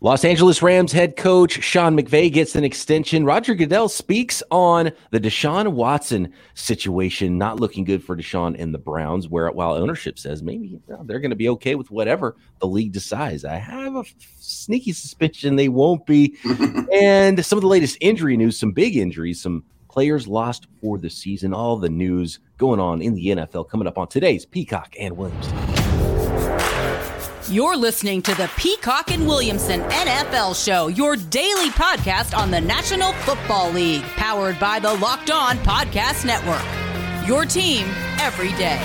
Los Angeles Rams head coach Sean McVay gets an extension. Roger Goodell speaks on the Deshaun Watson situation, not looking good for Deshaun and the Browns, where while ownership says maybe they're going to be okay with whatever the league decides. I have a sneaky suspicion they won't be. and some of the latest injury news, some big injuries, some players lost for the season, all the news going on in the NFL coming up on today's Peacock and Williams. You're listening to the Peacock and Williamson NFL Show, your daily podcast on the National Football League, powered by the Locked On Podcast Network. Your team every day.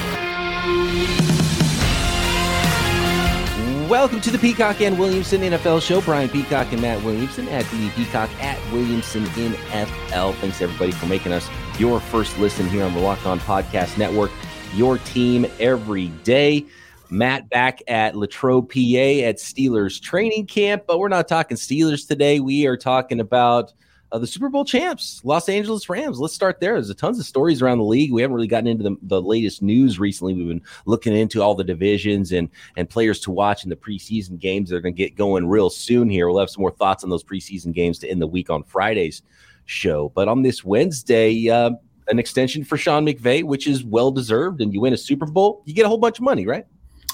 Welcome to the Peacock and Williamson NFL Show. Brian Peacock and Matt Williamson at the Peacock at Williamson NFL. Thanks everybody for making us your first listen here on the Locked On Podcast Network. Your team every day. Matt back at Latrobe, PA at Steelers training camp, but we're not talking Steelers today. We are talking about uh, the Super Bowl champs, Los Angeles Rams. Let's start there. There's a tons of stories around the league. We haven't really gotten into the, the latest news recently. We've been looking into all the divisions and and players to watch in the preseason games. They're going to get going real soon here. We'll have some more thoughts on those preseason games to end the week on Friday's show. But on this Wednesday, uh, an extension for Sean McVay, which is well deserved, and you win a Super Bowl, you get a whole bunch of money, right?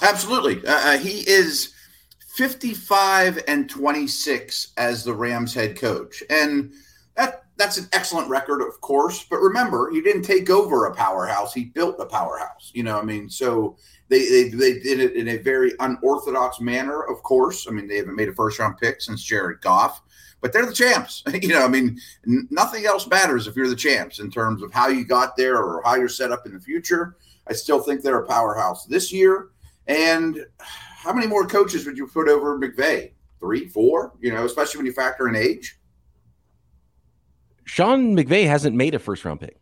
Absolutely. Uh, uh, he is 55 and 26 as the Rams head coach. And that that's an excellent record, of course. But remember, he didn't take over a powerhouse. He built a powerhouse. You know, I mean, so they, they, they did it in a very unorthodox manner, of course. I mean, they haven't made a first round pick since Jared Goff, but they're the champs. you know, I mean, n- nothing else matters if you're the champs in terms of how you got there or how you're set up in the future. I still think they're a powerhouse this year. And how many more coaches would you put over McVay? Three, four, you know, especially when you factor in age. Sean McVay hasn't made a first round pick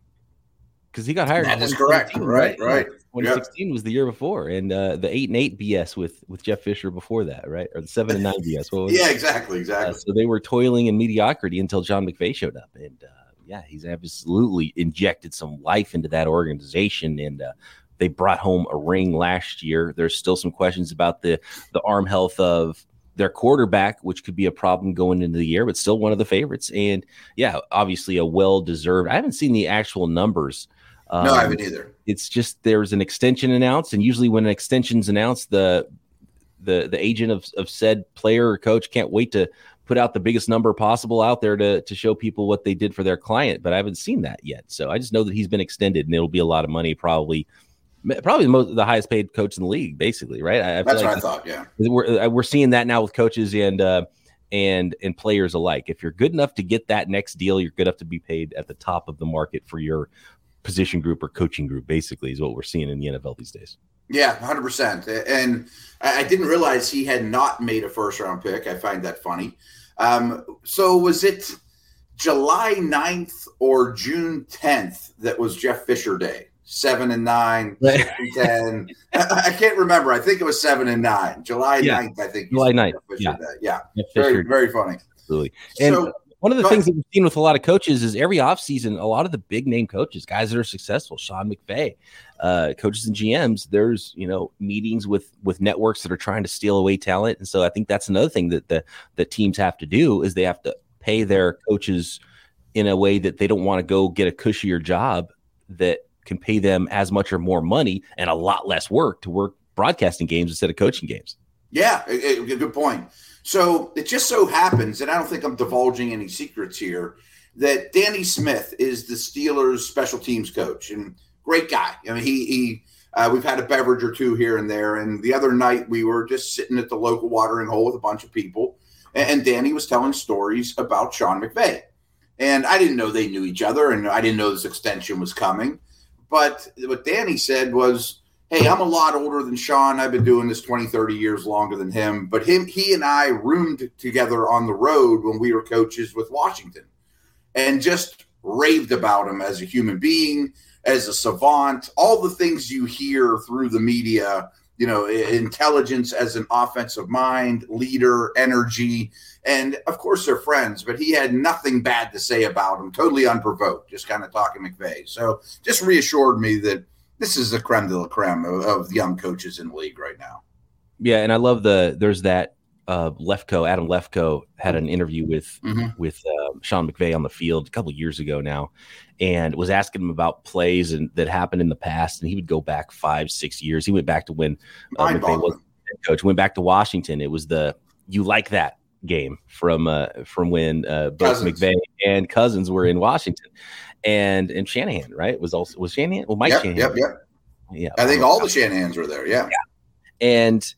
because he got hired. That is correct. Right, right. 2016 yep. was the year before, and uh, the eight and eight BS with with Jeff Fisher before that, right? Or the seven and nine BS. yeah, exactly, exactly. Uh, so they were toiling in mediocrity until John McVay showed up, and uh, yeah, he's absolutely injected some life into that organization, and uh, they brought home a ring last year. There's still some questions about the the arm health of their quarterback, which could be a problem going into the year, but still one of the favorites. And yeah, obviously a well deserved. I haven't seen the actual numbers. Um, no, I haven't either. It's just there's an extension announced, and usually when an extension's announced, the the the agent of, of said player or coach can't wait to put out the biggest number possible out there to to show people what they did for their client. But I haven't seen that yet, so I just know that he's been extended, and it'll be a lot of money, probably probably the most the highest paid coach in the league, basically, right? I, I That's like what I thought. Yeah, we're uh, we're seeing that now with coaches and uh, and and players alike. If you're good enough to get that next deal, you're good enough to be paid at the top of the market for your position group or coaching group. Basically, is what we're seeing in the NFL these days. Yeah, hundred percent. And I didn't realize he had not made a first round pick. I find that funny. Um, so was it July 9th or June 10th that was Jeff Fisher Day? Seven and nine, right. and ten. I can't remember. I think it was seven and nine. July yeah. 9th, I think. July 9th. Yeah. yeah. Very, very funny. Absolutely. And so, one of the things that we've seen with a lot of coaches is every offseason, a lot of the big name coaches, guys that are successful, Sean McVay, uh, coaches and GMs, there's you know meetings with with networks that are trying to steal away talent, and so I think that's another thing that the the teams have to do is they have to pay their coaches in a way that they don't want to go get a cushier job that can pay them as much or more money and a lot less work to work broadcasting games instead of coaching games. Yeah, a, a good point. So it just so happens, and I don't think I'm divulging any secrets here, that Danny Smith is the Steelers special teams coach and great guy. I mean, he he uh, we've had a beverage or two here and there. And the other night we were just sitting at the local watering hole with a bunch of people, and, and Danny was telling stories about Sean McVay. And I didn't know they knew each other, and I didn't know this extension was coming. But what Danny said was, hey, I'm a lot older than Sean. I've been doing this 20, 30 years longer than him. But him, he and I roomed together on the road when we were coaches with Washington and just raved about him as a human being, as a savant, all the things you hear through the media you know, intelligence as an offensive mind, leader, energy. And of course, they're friends, but he had nothing bad to say about him, totally unprovoked, just kind of talking McVay. So just reassured me that this is the creme de la creme of, of young coaches in the league right now. Yeah. And I love the, there's that uh, Lefkoe, Adam Lefkoe, had an interview with Mhm. with uh, Sean McVay on the field a couple years ago now, and was asking him about plays and that happened in the past, and he would go back five, six years. He went back to when uh, McVay was head coach. Went back to Washington. It was the you like that game from uh, from when uh, both Cousins. McVay and Cousins were in Washington, and and Shanahan right was also was Shanahan well Mike Yep, Shanahan yep, yep. yeah I think all the Shanahans were there. Yeah. and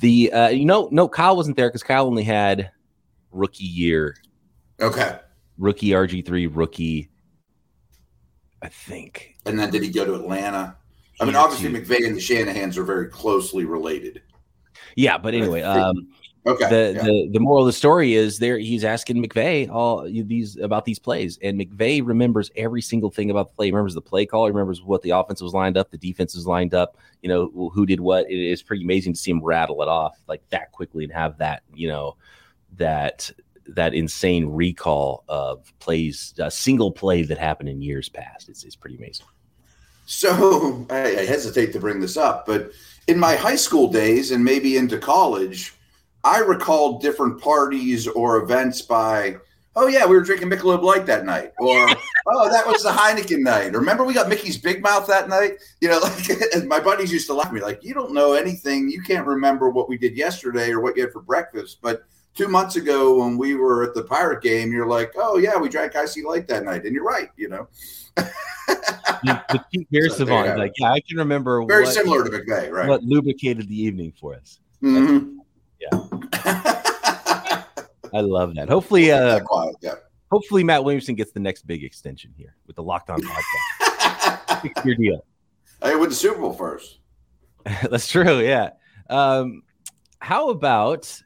the uh, you know no Kyle wasn't there because Kyle only had rookie year Okay. rookie RG three rookie I think And then did he go to Atlanta? I mean, obviously. McVay and the Shanahans are very closely related. yeah but anyway um Okay. the, yeah. the the moral of the story is there he's asking McVay all these about these plays and McVay remembers every single thing about the play he remembers the play call he remembers what the offense was lined up the defense was lined up you know who did what it is pretty amazing to see him rattle it off like that quickly and have that you know that that insane recall of plays a single play that happened in years past it's, it's pretty amazing So I, I hesitate to bring this up, but in my high school days and maybe into college, I recall different parties or events by, oh yeah, we were drinking Michelob Light that night, or oh that was the Heineken night. Or remember we got Mickey's Big Mouth that night. You know, like my buddies used to laugh at me like, you don't know anything, you can't remember what we did yesterday or what you had for breakfast, but. Two months ago, when we were at the Pirate game, you're like, "Oh yeah, we drank icy light that night," and you're right. You know, the, Pete Beer So savant like yeah I can remember very what, similar to McVay, right? what lubricated the evening for us Mhm. I love that hopefully uh quiet, yeah. hopefully Matt Williamson gets the next big extension here with the Locked On podcast. Six year deal. I went to Super Bowl first. That's true. Yeah. Um, how about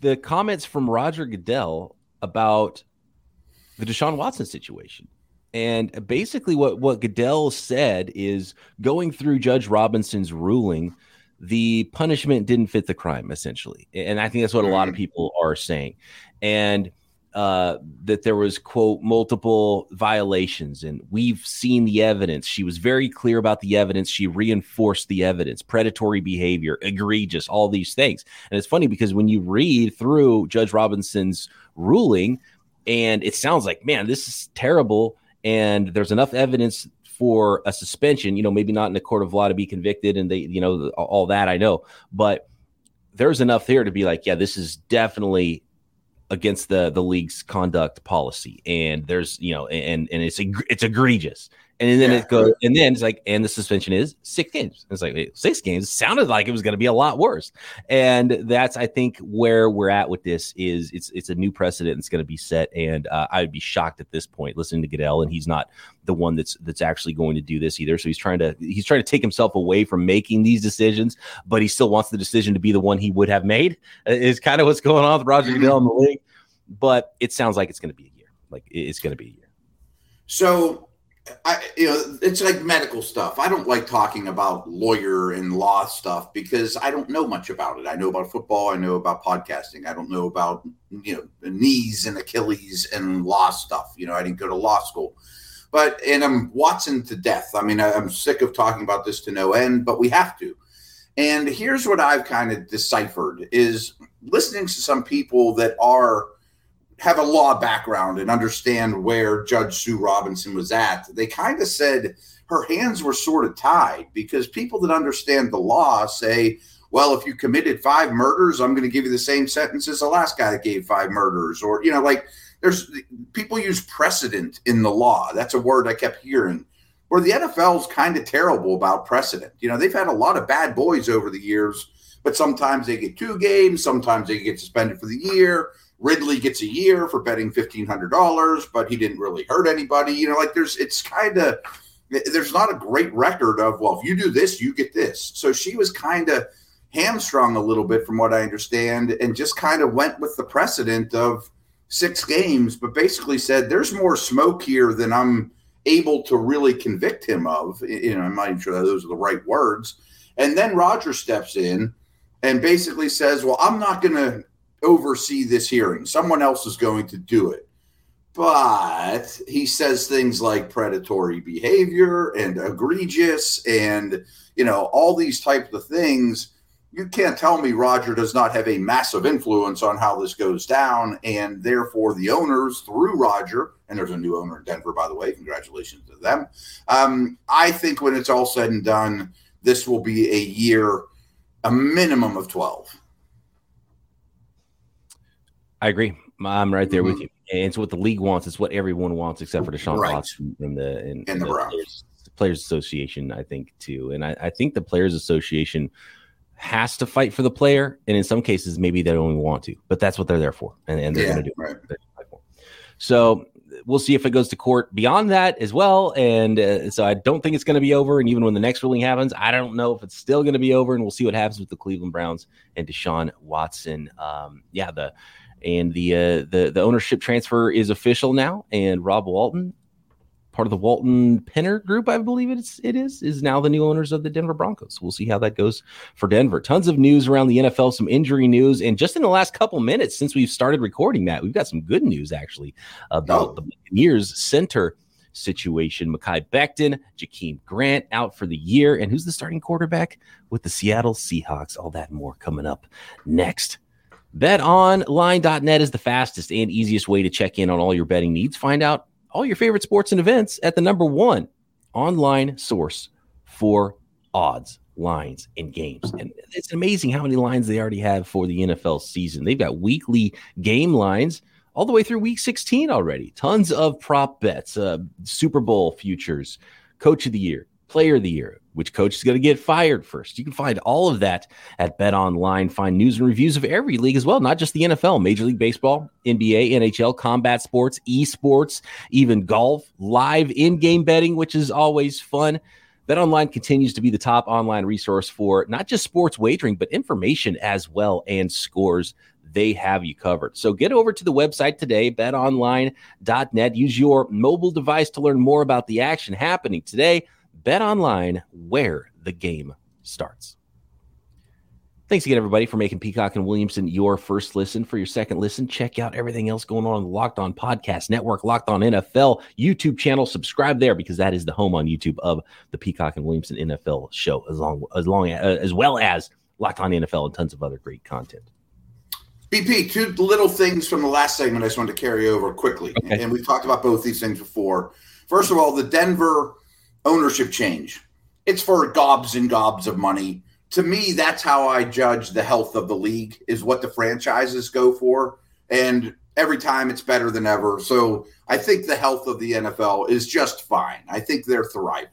the comments from Roger Goodell about the Deshaun Watson situation? And basically, what, what Goodell said is going through Judge Robinson's ruling, the punishment didn't fit the crime, essentially. And I think that's what a lot of people are saying. And uh, that there was quote multiple violations. And we've seen the evidence. She was very clear about the evidence. She reinforced the evidence. Predatory behavior egregious all these things. And it's funny because when you read through judge robinson's ruling and it sounds like man this is terrible and there's enough evidence for a suspension you know maybe not in the court of law to be convicted and they you know all that i know. But there's enough there to be like yeah this is definitely against the the league's conduct policy. And there's you know and and it's it's egregious and then Yeah. it goes and then it's like and the suspension is six games. It's like wait, six games? Sounded like it was going to be a lot worse. And that's i think where we're at with this is it's it's a new precedent that's going to be set. And uh, i would be shocked at this point listening to goodell and he's not the one that's that's actually going to do this either. So he's trying to he's trying to take himself away from making these decisions but he still wants the decision to be the one he would have made is kind of what's going on with roger goodell in the league. But it sounds like it's going to be a year. Like it's going to be a year. So, I you know, it's like medical stuff. I don't like talking about lawyer and law stuff because I don't know much about it. I know about football. I know about podcasting. I don't know about you know knees and Achilles and law stuff. You know, I didn't go to law school. But and I'm Watson to death. I mean, I- I'm sick of talking about this to no end, but we have to. And here's what I've kind of deciphered is listening to some people that are have a law background and understand where Judge Sue Robinson was at, they kind of said her hands were sort of tied because people that understand the law say, well, if you committed five murders, I'm going to give you the same sentence as the last guy that gave five murders. Or, you know, like there's people use precedent in the law. That's a word I kept hearing. Where the NFL's kind of terrible about precedent. You know, they've had a lot of bad boys over the years, but sometimes they get two games, sometimes they get suspended for the year. Ridley gets a year for betting fifteen hundred dollars, but he didn't really hurt anybody. You know, like there's it's kind of there's not a great record of well, if you do this, you get this. So she was kind of hamstrung a little bit, from what I understand, and just kind of went with the precedent of six games, but basically said there's more smoke here than I'm able to really convict him of. You know, I'm not even sure that those are the right words. And then Roger steps in and basically says, Well, I'm not going to oversee this hearing. Someone else is going to do it. But he says things like predatory behavior and egregious and, you know, all these types of things. you can't tell me Roger does not have a massive influence on how this goes down, and therefore the owners through Roger, and there's a new owner in Denver, by the way. Congratulations to them. Um, I think when it's all said and done, this will be a year, a minimum of twelve. I agree. I'm right there mm-hmm. with you. And it's what the league wants. It's what everyone wants, except for Deshaun right. Watson and the and, and the, the Players, Players, Association. I think too, and I, I think the Players Association has to fight for the player, and in some cases, maybe they don't even want to, but that's what they're there for, and, and they're yeah, going to do. Right. So we'll see if it goes to court beyond that as well. And uh, so I don't think it's going to be over. And even when the next ruling happens, I don't know if it's still going to be over. And we'll see what happens with the Cleveland Browns and Deshaun Watson. Um, yeah, the and the uh, the the ownership transfer is official now. And Rob Walton part of the Walton Penner Group, I believe it's it is, is now the new owners of the Denver Broncos. We'll see how that goes for Denver. Tons of news around the NFL, some injury news, and just in the last couple minutes since we've started recording that, we've got some good news actually about oh. the year's center situation. Mekhi Becton, Jakeem Grant out for the year, and who's the starting quarterback with the Seattle Seahawks? All that more coming up next. BetOnline.net is the fastest and easiest way to check in on all your betting needs. Find out all your favorite sports and events at the number one online source for odds, lines, and games. And it's amazing how many lines they already have for the NFL season. They've got weekly game lines all the way through week 16 already. Tons of prop bets, uh, Super Bowl futures, coach of the year, player of the year, which coach is going to get fired first. You can find all of that at Bet Online. Find news and reviews of every league as well, not just the NFL, Major League Baseball, NBA, NHL, combat sports, esports, even golf, live in-game betting, which is always fun. Bet Online continues to be the top online resource for not just sports wagering, but information as well and scores they have you covered. So get over to the website today, betonline.net. Use your mobile device to learn more about the action happening today. Bet online where the game starts. Thanks again, everybody, for making Peacock and Williamson your first listen. For your second listen, check out everything else going on on the Locked On Podcast Network, Locked On NFL YouTube channel. Subscribe there because that is the home on YouTube of the Peacock and Williamson NFL show, as long as long as, as well as Locked On NFL and tons of other great content. BP, two little things from the last segment I just wanted to carry over quickly, okay. and we've talked about both these things before. First of all, the Denver ownership change. It's for gobs and gobs of money. To me, that's how I judge the health of the league is what the franchises go for. And every time it's better than ever. So I think the health of the NFL is just fine. I think they're thriving.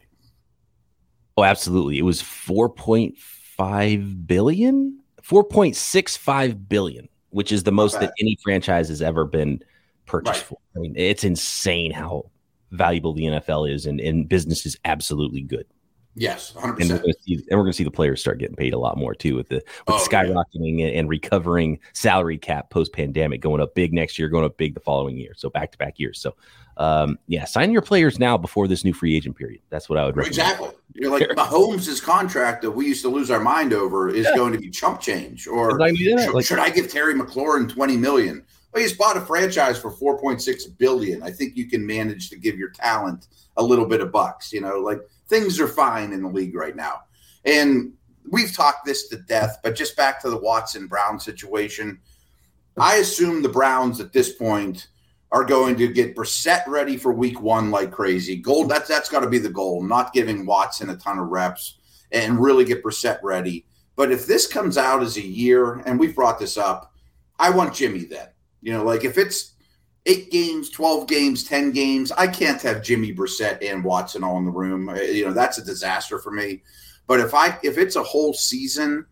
Oh, absolutely. It was 4.5 billion, 4.65 billion, which is the most that any franchise has ever been purchased right. for. I mean, it's insane how valuable the NFL is, and, and business is absolutely good. Yes, 100%. And we're going to see, and we're going to see the players start getting paid a lot more too, with the with oh, skyrocketing yeah. and recovering salary cap post pandemic, going up big next year, going up big the following year, so back to back years. So, um, yeah, sign your players now before this new free agent period. That's what I would recommend. Exactly. You're like Mahomes' contract that we used to lose our mind over is yeah. going to be chump change, or should, like, should I give Terry McLaurin twenty million? Well, he's bought a franchise for 4.6 billion. I think you can manage to give your talent a little bit of bucks. You know, like things are fine in the league right now. And we've talked this to death, but just back to the Watson Brown situation. I assume the Browns at this point are going to get Brissett ready for week one like crazy. Gold, that's that's got to be the goal, not giving Watson a ton of reps and really get Brissett ready. But if this comes out as a year, and we've brought this up, I want Jimmy then. You know, like if it's eight games, 12 games, 10 games, I can't have Jimmy Brissett and Watson all in the room. Uh, you know, that's a disaster for me. But if I if it's a whole season,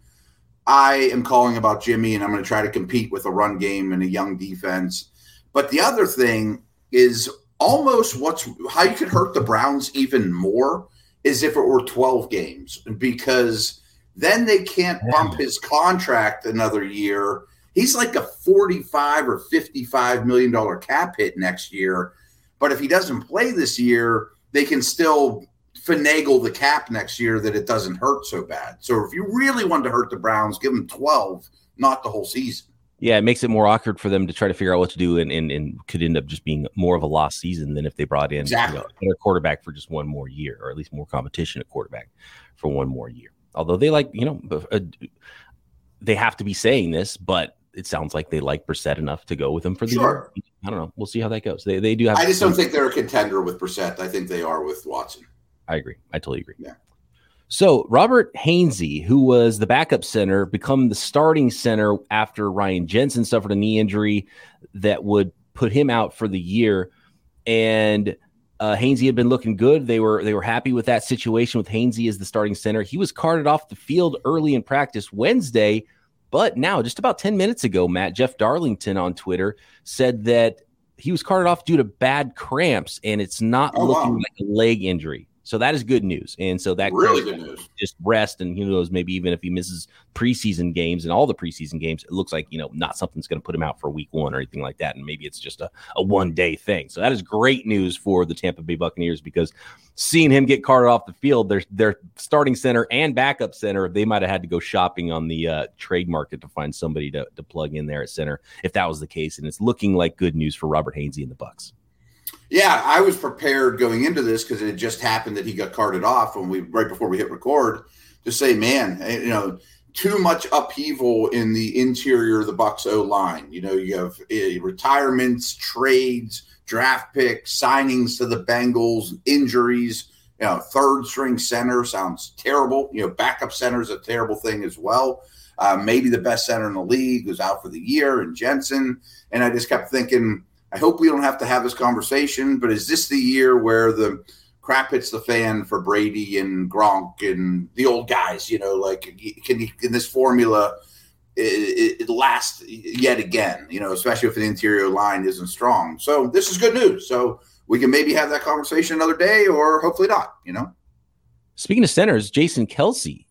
I am calling about Jimmy and I'm going to try to compete with a run game and a young defense. But the other thing is almost what's how you could hurt the Browns even more is if it were 12 games because then they can't bump his contract another year he's like a 45 or 55 million dollar cap hit next year. But if he doesn't play this year, they can still finagle the cap next year that it doesn't hurt so bad. So if you really want to hurt the Browns, give them 12, not the whole season. Yeah, it makes it more awkward for them to try to figure out what to do and, and, and could end up just being more of a lost season than if they brought in exactly. you know, a quarterback for just one more year, or at least more competition at quarterback for one more year. Although they like, you know, uh, they have to be saying this, but it sounds like they like Brissett enough to go with him for the sure. year. I don't know. We'll see how that goes. They they do have. I just don't think they're a contender with Brissett. I think they are with Watson. I agree. I totally agree. Yeah. So Robert Hainsey, who was the backup center, become the starting center after Ryan Jensen suffered a knee injury that would put him out for the year. And uh, Hainsey had been looking good. They were they were happy with that situation with Hainsey as the starting center. He was carted off the field early in practice Wednesday, but now just about ten minutes ago, Matt Jeff Darlington on Twitter said that he was carted off due to bad cramps, and it's not oh, looking wow. like a leg injury. So that is good news. And so that really good news. Just rest and who knows, maybe even if he misses preseason games and all the preseason games, it looks like, you know, not something's going to put him out for week one or anything like that. And maybe it's just a, a one day thing. So that is great news for the Tampa Bay Buccaneers because seeing him get carted off the field, their their starting center and backup center, they might have had to go shopping on the uh, trade market to find somebody to, to plug in there at center if that was the case. And it's looking like good news for Robert Hainsey and the Bucs. Yeah, I was prepared going into this because it just happened that he got carted off when we right before we hit record to say, man, eh, you know, too much upheaval in the interior of the Bucs O line. You know, you have uh, retirements, trades, draft picks, signings to the Bengals, injuries. You know, third string center sounds terrible. You know, backup center is a terrible thing as well. Uh, maybe the best center in the league was out for the year, and Jensen. And I just kept thinking I hope we don't have to have this conversation, but is this the year where the crap hits the fan for Brady and Gronk and the old guys? You know, like can can this formula it, it last yet again? You know, especially if the interior line isn't strong. So this is good news. So we can maybe have that conversation another day, or hopefully not. You know. Speaking of centers, Jason Kelce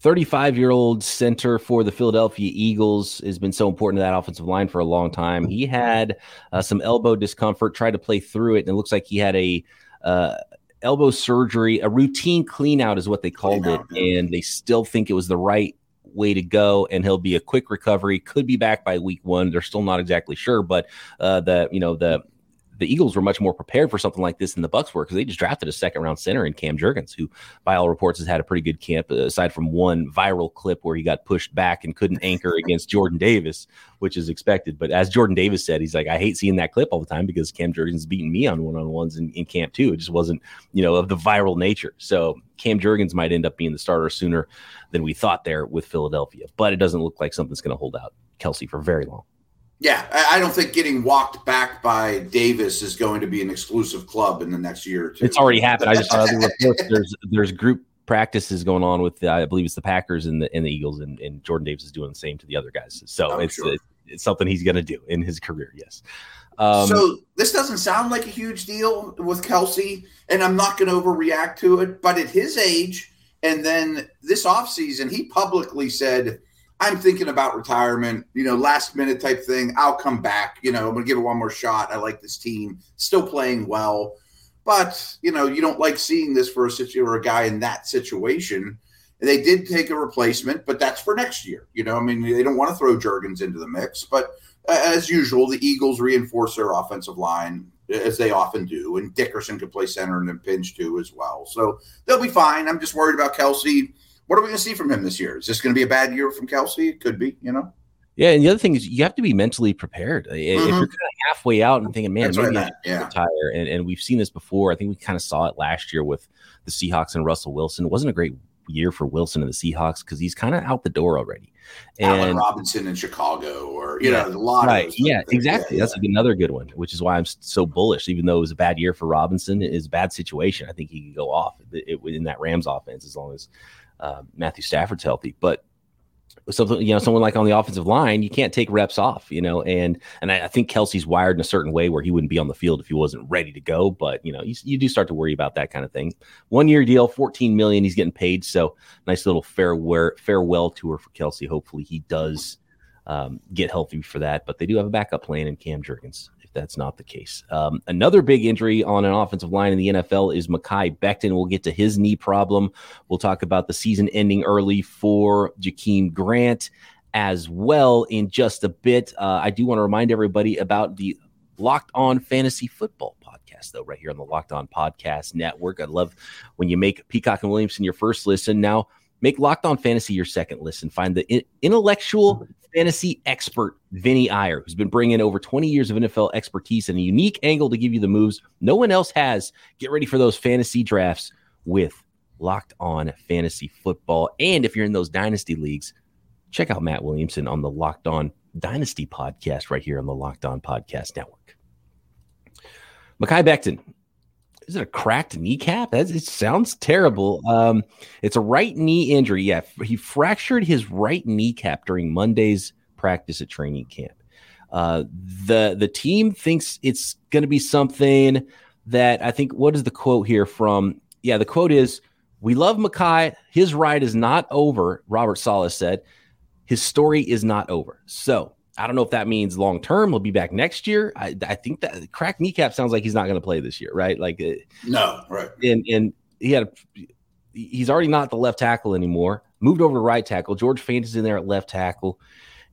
35 year old center for the Philadelphia Eagles has been so important to that offensive line for a long time. He had uh, some elbow discomfort, tried to play through it, and it looks like he had a uh, elbow surgery, a routine clean out is what they called it, and they still think it was the right way to go and he'll be a quick recovery could be back by week one they're still not exactly sure but uh the you know the the Eagles were much more prepared for something like this than the Bucs were because they just drafted a second round center in Cam Jurgens, who by all reports has had a pretty good camp, uh, aside from one viral clip where he got pushed back and couldn't anchor against Jordan Davis, which is expected. But as Jordan Davis said, he's like, I hate seeing that clip all the time because Cam Jurgens beating me on one on ones in, in camp too. It just wasn't, you know, of the viral nature. So Cam Jurgens might end up being the starter sooner than we thought there with Philadelphia, but it doesn't look like something's going to hold out Kelce for very long. Yeah, I don't think getting walked back by Davis is going to be an exclusive club in the next year or two. It's already happened. I just saw the reports. There's there's group practices going on with the, I believe it's the Packers and the and the Eagles, and, and Jordan Davis is doing the same to the other guys. So it's, sure. it's, it's something he's going to do in his career. Yes. Um, so this doesn't sound like a huge deal with Kelce, and I'm not going to overreact to it. But at his age, and then this offseason, he publicly said I'm thinking about retirement, you know, last minute type thing. I'll come back. You know, I'm going to give it one more shot. I like this team, still playing well. But, you know, you don't like seeing this for a situation or a guy in that situation. They did take a replacement, but that's for next year. You know, I mean, they don't want to throw Jurgens into the mix. But as usual, the Eagles reinforce their offensive line as they often do. And Dickerson could play center and then pinch too as well. So they'll be fine. I'm just worried about Kelce what are we going to see from him this year? Is this going to be a bad year from Kelce? It could be, you know. Yeah, and the other thing is you have to be mentally prepared. Mm-hmm. If you're kind of halfway out and thinking, "Man, That's maybe right, I yeah. retire," and, and we've seen this before. I think we kind of saw it last year with the Seahawks and Russell Wilson. It wasn't a great year for Wilson and the Seahawks because he's kind of out the door already. And Allen Robinson in Chicago, or you yeah, know, a lot right. yeah, exactly. Yeah, That's yeah. another good one, which is why I'm so bullish. Even though it was a bad year for Robinson, it is a bad situation. I think he could go off in that Rams offense as long as uh, Matthew Stafford's healthy, but something you know someone like on the offensive line you can't take reps off you know and and I, I, think Kelce's wired in a certain way where he wouldn't be on the field if he wasn't ready to go. But you know you, you do start to worry about that kind of thing. One year deal 14 million he's getting paid. So nice little farewell farewell tour for Kelce. Hopefully he does um, get healthy for that. But they do have a backup plan in Cam Jurgens that's not the case. Um, another big injury on an offensive line in the NFL is Mekhi Becton. We'll get to his knee problem. We'll talk about the season ending early for Jakeem Grant as well in just a bit. Uh, I do want to remind everybody about the Locked On Fantasy Football podcast, though, right here on the Locked On Podcast Network. I love when you make Peacock and Williamson your first listen. Now, Make Locked On Fantasy your second listen. Find the intellectual fantasy expert, Vinny Iyer, who's been bringing over 20 years of NFL expertise and a unique angle to give you the moves no one else has. Get ready for those fantasy drafts with Locked On Fantasy Football. And if you're in those dynasty leagues, check out Matt Williamson on the Locked On Dynasty podcast right here on the Locked On Podcast Network. Mekhi Becton, is it a cracked kneecap? That it sounds terrible. Um, it's a right knee injury. Yeah, he fractured his right kneecap during Monday's practice at training camp. Uh, the the team thinks it's going to be something that I think. What is the quote here from? Yeah, the quote is, "We love Mekhi. His ride is not over." Robert Saleh said, "His story is not over." So I don't know if that means long term. He'll be back next year. I, I think that crack kneecap sounds like he's not going to play this year, right? Like uh, no, right? And and he had a, he's already not the left tackle anymore. Moved over to right tackle. George Fant is in there at left tackle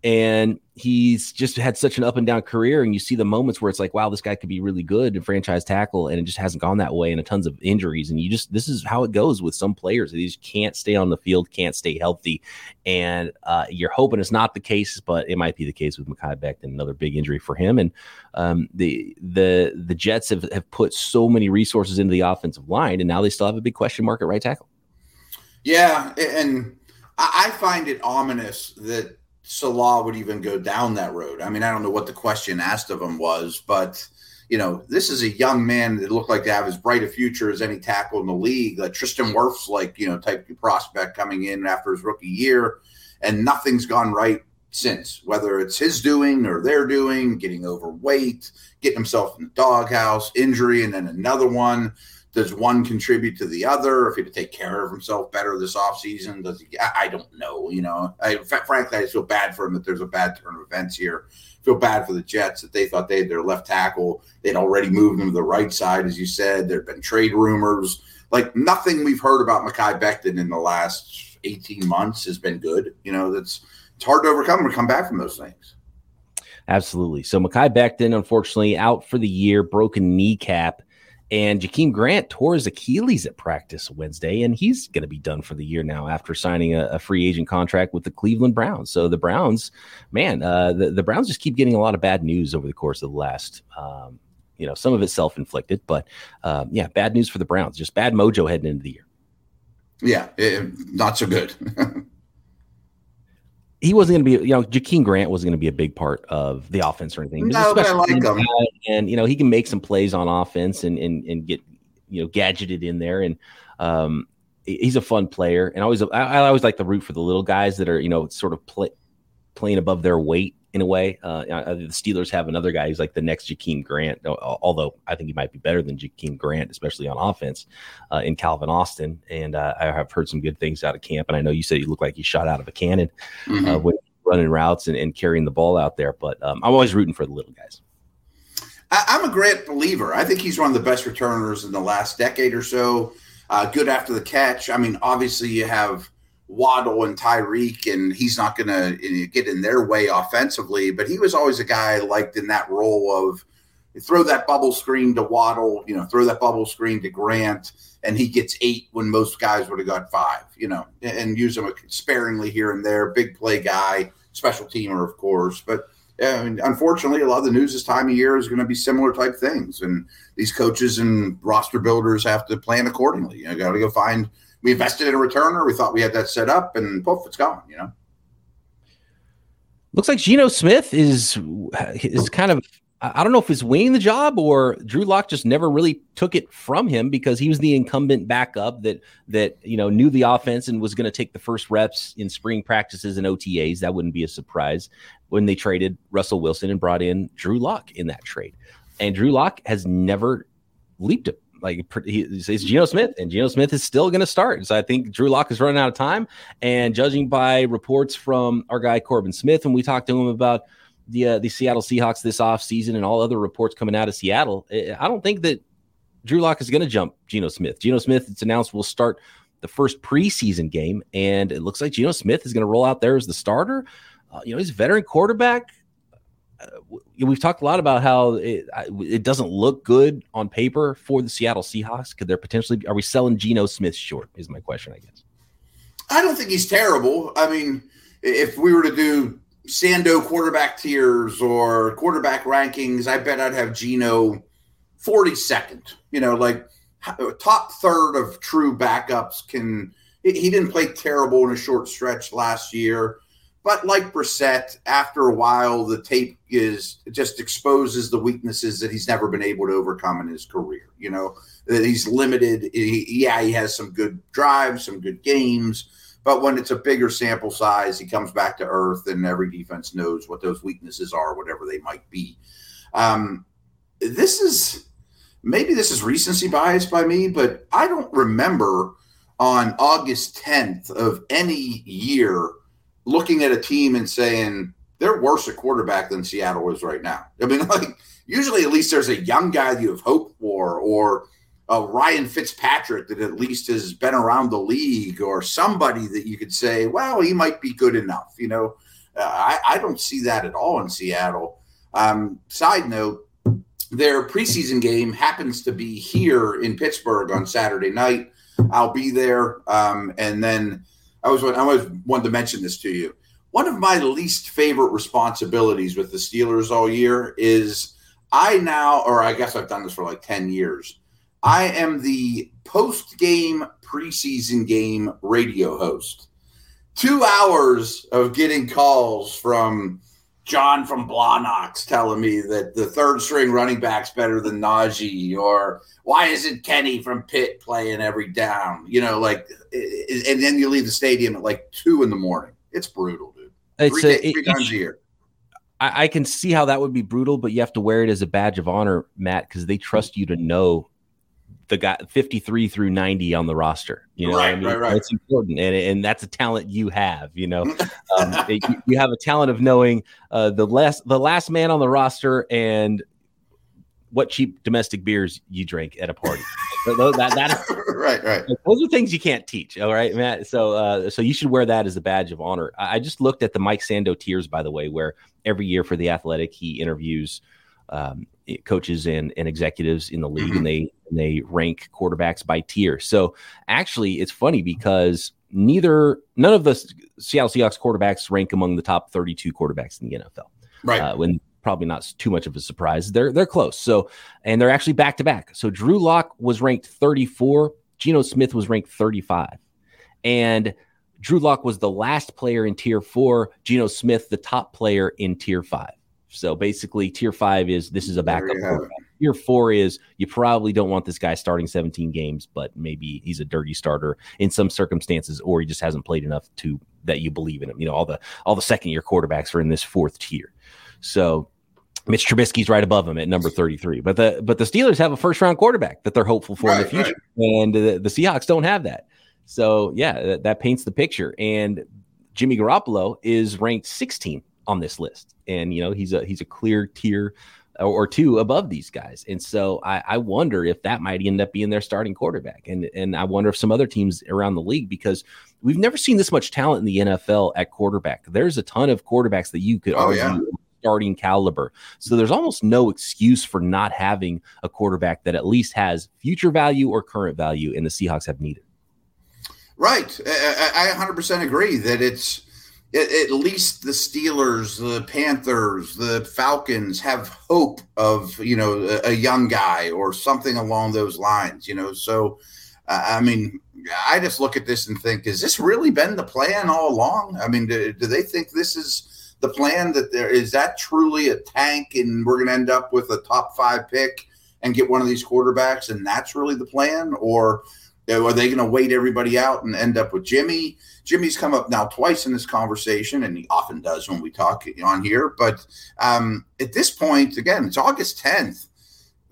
and he's just had such an up and down career and you see the moments where it's like wow this guy could be really good in franchise tackle and it just hasn't gone that way and a tons of injuries. And you just this is how it goes with some players. They just can't stay on the field can't stay healthy. And uh, you're hoping it's not the case but it might be the case with Mekhi Becton another big injury for him. And um, the the the Jets have, have put so many resources into the offensive line and now they still have a big question mark at right tackle. Yeah and I find it ominous that Saleh would even go down that road. I mean, I don't know what the question asked of him was, but you know, this is a young man that looked like to have as bright a future as any tackle in the league. Like Tristan Wirfs, like you know, type prospect coming in after his rookie year, and nothing's gone right since. Whether it's his doing or their doing, getting overweight, getting himself in the doghouse, injury, and then another one does one contribute to the other? If he to take care of himself better this offseason, does he? I, don't know. You know, I, frankly, I feel bad for him that there's a bad turn of events here. I feel bad for the Jets that they thought they had their left tackle. They'd already moved him to the right side, as you said. There have been trade rumors. Like nothing we've heard about Mekhi Becton in the last 18 months has been good. You know, that's it's hard to overcome or come back from those things. Absolutely. So Mekhi Becton, unfortunately, out for the year, broken kneecap. And Jakeem Grant tore his Achilles at practice Wednesday, and he's going to be done for the year now after signing a, a, free agent contract with the Cleveland Browns. So the Browns, man, uh, the, the Browns just keep getting a lot of bad news over the course of the last, um, you know, some of it self inflicted, but um, yeah, bad news for the Browns. Just bad mojo heading into the year. Yeah, it, not so good. he wasn't going to be, you know, Jakeem Grant wasn't going to be a big part of the offense or anything. No, but I like him. And, you know, he can make some plays on offense and, and, and get, you know, gadgeted in there. And um, he's a fun player. And I always, I, I always like the root for the little guys that are, you know, sort of play, playing above their weight in a way. Uh, uh, the Steelers have another guy who's like the next Jakeem Grant, although I think he might be better than Jakeem Grant, especially on offense, uh, in Calvin Austin. And uh, I have heard some good things out of camp. And I know you said you look like he shot out of a cannon mm-hmm. Uh, when running routes and, and, carrying the ball out there. But um, I'm always rooting for the little guys. I, am a Grant believer. I think he's one of the best returners in the last decade or so. Uh, good after the catch. I mean, obviously you have Waddle and Tyreek, and he's not going to get in their way offensively. But he was always a guy liked in that role of throw that bubble screen to Waddle, you know, throw that bubble screen to Grant, and he gets eight when most guys would have got five, you know, and use him sparingly here and there. Big play guy, special teamer, of course. But I mean, unfortunately, a lot of the news this time of year is going to be similar type things, and these coaches and roster builders have to plan accordingly. You know, got to go find – we invested in a returner. We thought we had that set up, and poof, it's gone. You know. Looks like Geno Smith is is kind of I don't know if he's winning the job or Drew Lock just never really took it from him because he was the incumbent backup that that you know knew the offense and was going to take the first reps in spring practices and OTAs. That wouldn't be a surprise when they traded Russell Wilson and brought in Drew Lock in that trade. And Drew Lock has never leaped it like he, it's Geno Smith, and Geno Smith is still going to start. So I think Drew Lock is running out of time. And judging by reports from our guy Corbin Smith, when we talked to him about the uh, the Seattle Seahawks this offseason and all other reports coming out of Seattle, eh, I don't think that Drew Lock is going to jump Geno Smith. Geno Smith, it's announced, will start the first preseason game, and it looks like Geno Smith is going to roll out there as the starter. Uh, you know, he's a veteran quarterback Uh, we've talked a lot about how it, it doesn't look good on paper for the Seattle Seahawks. Could there potentially be, are we selling Geno Smith short? Is my question, I guess. I don't think he's terrible. I mean, if we were to do Sando quarterback tiers or quarterback rankings, I bet I'd have Geno 42nd. You know, like top third of true backups can. He didn't play terrible in a short stretch last year, but like Brissett, after a while, the tape is just exposes the weaknesses that he's never been able to overcome in his career. You know, that he's limited. He, yeah, he has some good drives, some good games but when it's a bigger sample size, he comes back to earth, and every defense knows what those weaknesses are, whatever they might be. Um, this is maybe this is recency bias by me, but I don't remember on August 10th of any year looking at a team and saying they're worse at quarterback than Seattle is right now. I mean, like usually at least there's a young guy you have hope for, or uh, Ryan Fitzpatrick that at least has been around the league or somebody that you could say, well, he might be good enough. You know, uh, I, I, don't see that at all in Seattle. Um, side note, their preseason game happens to be here in Pittsburgh on Saturday night. I'll be there. Um, and then I was, I always wanted to mention this to you. One of my least favorite responsibilities with the Steelers all year is I now, or I guess I've done this for like 10 years I am the post game preseason game radio host. Two hours of getting calls from John from Blawnox telling me that the third string running back's better than Najee, or why isn't Kenny from Pitt playing every down? You know, like, and then you leave the stadium at like two in the morning. It's brutal, dude. It's three, a, three it, times a year. I, I can see how that would be brutal, but you have to wear it as a badge of honor, Matt, because they trust you to know the guy 53 through 90 on the roster. You know, right, I mean? right, right. It's important, and and that's a talent you have. You know, um, it, you have a talent of knowing uh, the last the last man on the roster and what cheap domestic beers you drink at a party. that, that, right, right. Those are things you can't teach. All right, Matt. So, uh, so you should wear that as a badge of honor. I, I just looked at the Mike Sando tiers, by the way, where every year for the Athletic he interviews um, coaches and, and executives in the league, mm-hmm. and they and they rank quarterbacks by tier. So actually, it's funny because neither none of the Seattle Seahawks quarterbacks rank among the top 32 quarterbacks in the NFL. Right. Uh, when probably not too much of a surprise. They're they're close. So and they're actually back to back. So Drew Lock was ranked 34. Geno Smith was ranked 35. And Drew Lock was the last player in tier four. Geno Smith, the top player in tier five. So basically, tier five is this is a backup. Tier four is you probably don't want this guy starting 17 games, but maybe he's a dirty starter in some circumstances, or he just hasn't played enough to that you believe in him. You know, all the all the second year quarterbacks are in this fourth tier. So Mitch Trubisky's right above him at number 33. But the but the Steelers have a first round quarterback that they're hopeful for right, in the future, right. and the, the, Seahawks don't have that. So yeah, that, that paints the picture. And Jimmy Garoppolo is ranked 16 on this list, and you know he's a he's a clear tier uh, or two above these guys. And so I, I, wonder if that might end up being their starting quarterback. And and I wonder if some other teams around the league because we've never seen this much talent in the NFL at quarterback. There's a ton of quarterbacks that you could oh, argue yeah. starting caliber. So there's almost no excuse for not having a quarterback that at least has future value or current value, and the Seahawks have needed. Right. I, I 100% agree that it's at least the Steelers, the Panthers, the Falcons have hope of you know a, young guy or something along those lines. You know, so uh, I mean, I just look at this and think, has this really been the plan all along? I mean, do, do they think this is the plan that there is that truly a tank and we're going to end up with a top five pick and get one of these quarterbacks and that's really the plan, or are they going to wait everybody out and end up with Jimmy? Jimmy's come up now twice in this conversation, and he often does when we talk on here. But um, at this point, again, it's August 10th.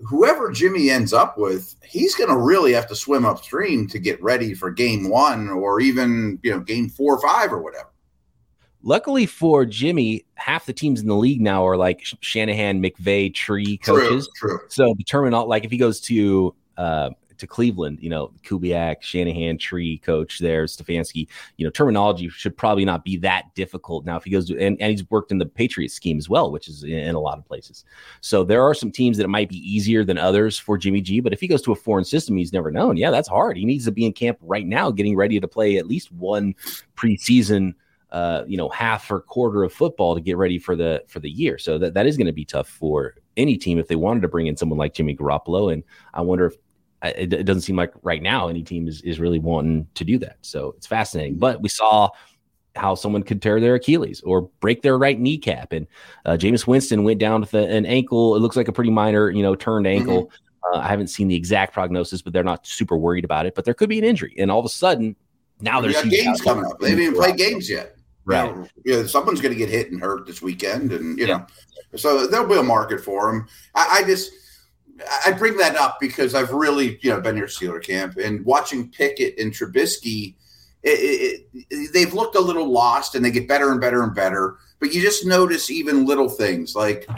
Whoever Jimmy ends up with, he's going to really have to swim upstream to get ready for game one or even, you know, game four or five or whatever. Luckily for Jimmy, half the teams in the league now are like Shanahan, McVay, tree coaches. True, true. So determine all like if he goes to uh, to Cleveland, you know, Kubiak, Shanahan, tree coach there, Stefanski, you know, terminology should probably not be that difficult. Now, if he goes to, and, and he's worked in the Patriot scheme as well, which is in, in, a lot of places. So there are some teams that it might be easier than others for Jimmy G. But if he goes to a foreign system he's never known, yeah, that's hard. He needs to be in camp right now, getting ready to play at least one preseason uh, you know, half or quarter of football to get ready for the for the year. So that, that is going to be tough for any team if they wanted to bring in someone like Jimmy Garoppolo. And I wonder if it, it doesn't seem like right now any team is, is really wanting to do that. So it's fascinating. But we saw how someone could tear their Achilles or break their right kneecap. And uh, Jameis Winston went down with a, an ankle. It looks like a pretty minor, you know, turned ankle. Mm-hmm. Uh, I haven't seen the exact prognosis, but they're not super worried about it. But there could be an injury, and all of a sudden, now there's games coming up. They haven't even played games yet. Right. You know, yeah, someone's going to get hit and hurt this weekend, and you yeah. know, so there'll be a market for them. I, I, just I bring that up because I've really you know been near Steeler camp and watching Pickett and Trubisky. It, it, it, they've looked a little lost, and they get better and better and better. But you just notice even little things like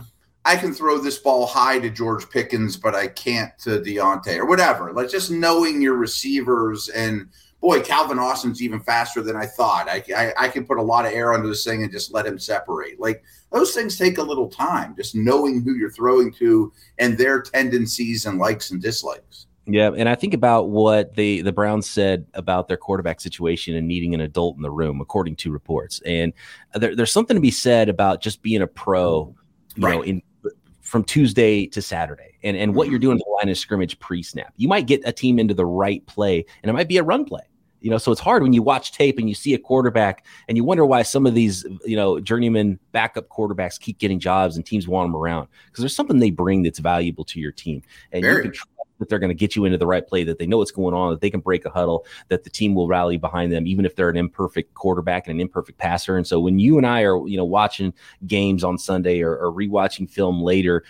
I can throw this ball high to George Pickens, but I can't to Diontae or whatever. Like just knowing your receivers and boy, Calvin Austin's even faster than I thought. I, I, I can put a lot of air under this thing and just let him separate. Like those things take a little time, just knowing who you're throwing to and their tendencies and likes and dislikes. Yeah, and I think about what the the Browns said about their quarterback situation and needing an adult in the room, according to reports. And there, there's something to be said about just being a pro, you right. know, in from Tuesday to Saturday, and and what you're mm. doing in the line of scrimmage pre snap. You might get a team into the right play, and it might be a run play you know, so it's hard when you watch tape and you see a quarterback and you wonder why some of these, you know, journeyman backup quarterbacks keep getting jobs and teams want them around because there's something they bring that's valuable to your team. And Very. you can trust that they're going to get you into the right play, that they know what's going on, that they can break a huddle, that the team will rally behind them, even if they're an imperfect quarterback and an imperfect passer. And so when you and I are, you know, watching games on Sunday or, or rewatching film later,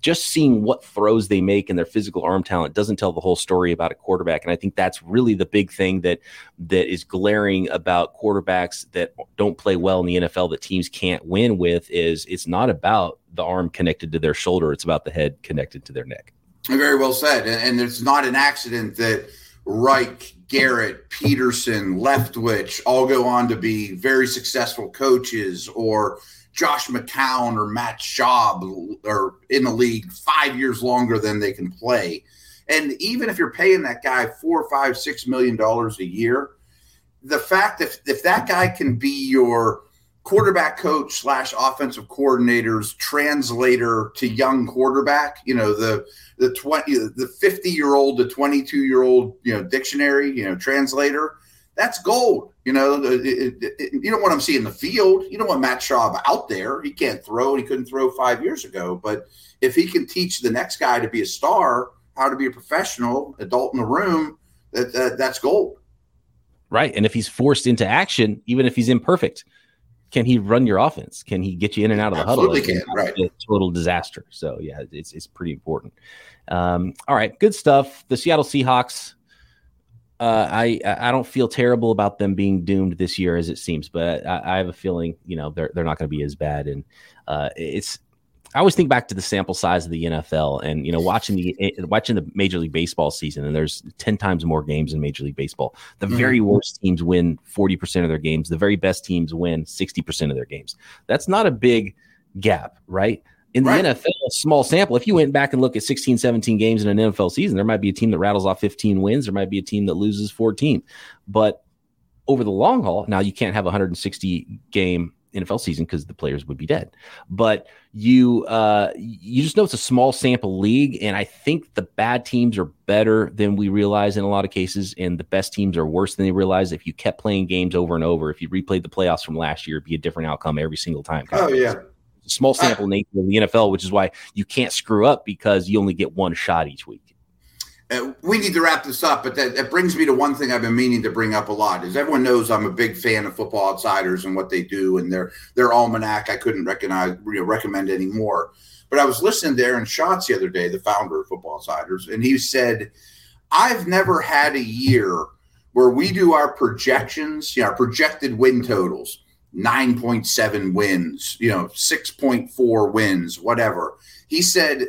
just seeing what throws they make and their physical arm talent doesn't tell the whole story about a quarterback and i think that's really the big thing that that is glaring about quarterbacks that don't play well in the nfl that teams can't win with is it's not about the arm connected to their shoulder it's about the head connected to their neck very well said and, it's not an accident that reich garrett pederson leftwich all go on to be very successful coaches or Josh McCown or Matt Schaub are in the league five years longer than they can play. And even if you're paying that guy four, five, six million dollars a year, the fact that if that guy can be your quarterback coach slash offensive coordinator's translator to young quarterback, you know, the the 20 the 50 year old to 22 year old, you know, dictionary, you know, translator, that's gold. You know, it, it, it, you don't want him seeing the field. You don't want Matt Schaub out there. He can't throw. He couldn't throw five years ago. But if he can teach the next guy to be a star, how to be a professional adult in the room, that, that that's gold. Right. And if he's forced into action, even if he's imperfect, can he run your offense? Can he get you in and out of the Absolutely huddle? Can, right. A total disaster. So yeah, it's it's pretty important. Um, all right, good stuff. The Seattle Seahawks uh, I I don't feel terrible about them being doomed this year as it seems, but I, I have a feeling you know they're they're not going to be as bad. And uh, it's I always think back to the sample size of the NFL, and you know watching the eh, watching the Major League Baseball season, and there's ten times more games in Major League Baseball. The mm-hmm. very worst teams win forty percent of their games. The very best teams win sixty percent of their games. That's not a big gap, right? in the right. NFL, small sample. If you went back and look at 16, 17 games in an NFL season, there might be a team that rattles off 15 wins. There might be a team that loses 14. But over the long haul, now you can't have a 160 game NFL season because the players would be dead. But you uh, you just know it's a small sample league, and I think the bad teams are better than we realize in a lot of cases, and the best teams are worse than they realize. If you kept playing games over and over, if you replayed the playoffs from last year, it'd be a different outcome every single time. Oh yeah small sample nature of the NFL, which is why you can't screw up because you only get one shot each week. Uh, we need to wrap this up, but that, that, brings me to one thing I've been meaning to bring up a lot. Is everyone knows I'm a big fan of Football Outsiders and what they do and their their almanac. I couldn't recognize you know, recommend anymore. But I was listening to Aaron Schatz the other day, the founder of Football Outsiders, and he said, "I've never had a year where we do our projections, you know, our projected win totals." 9.7 wins, you know, 6.4 wins, whatever. He said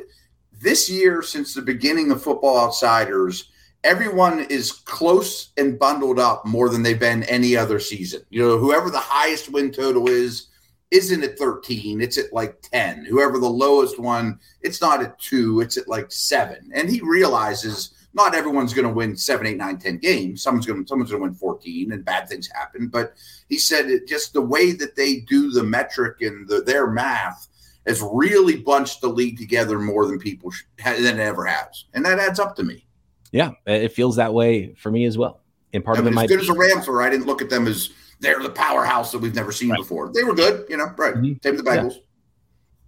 this year, since the beginning of Football Outsiders, everyone is close and bundled up more than they've been any other season. You know, whoever the highest win total is, isn't at 13, it's at like 10. Whoever the lowest one, it's not at two, it's at like seven. And he realizes not everyone's going to win seven, eight, nine, 10 games. Someone's going to, someone's going to win 14 and bad things happen. But he said it, just the way that they do the metric and the, their math has really bunched the league together more than people sh- than it ever has. And that adds up to me. Yeah, it feels that way for me as well. And part I mean, of it as might good be, as the Rams were, I didn't look at them as they're the powerhouse that we've never seen Right. before. They were good, you know, right. Mhm. Same the Yeah. Bengals.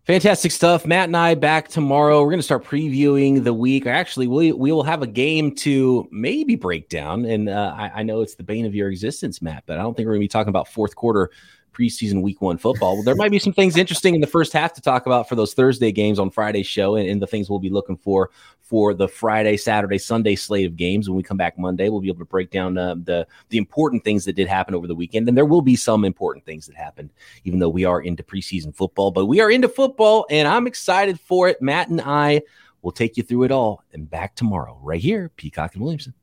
Fantastic stuff. Matt and I back tomorrow. We're going to start previewing the week. Actually, we we will have a game to maybe break down. And uh, I, I know it's the bane of your existence, Matt, but I don't think we're going to be talking about fourth quarter preseason week one football. Well, there might be some things interesting in the first half to talk about for those Thursday games on Friday's show and, and the things we'll be looking for for the Friday, Saturday, Sunday slate of games. When we come back Monday, we'll be able to break down uh, the the important things that did happen over the weekend. And there will be some important things that happened, even though we are into preseason football. But we are into football, and I'm excited for it. Matt and I will take you through it all and back tomorrow, right here, Peacock and Williamson.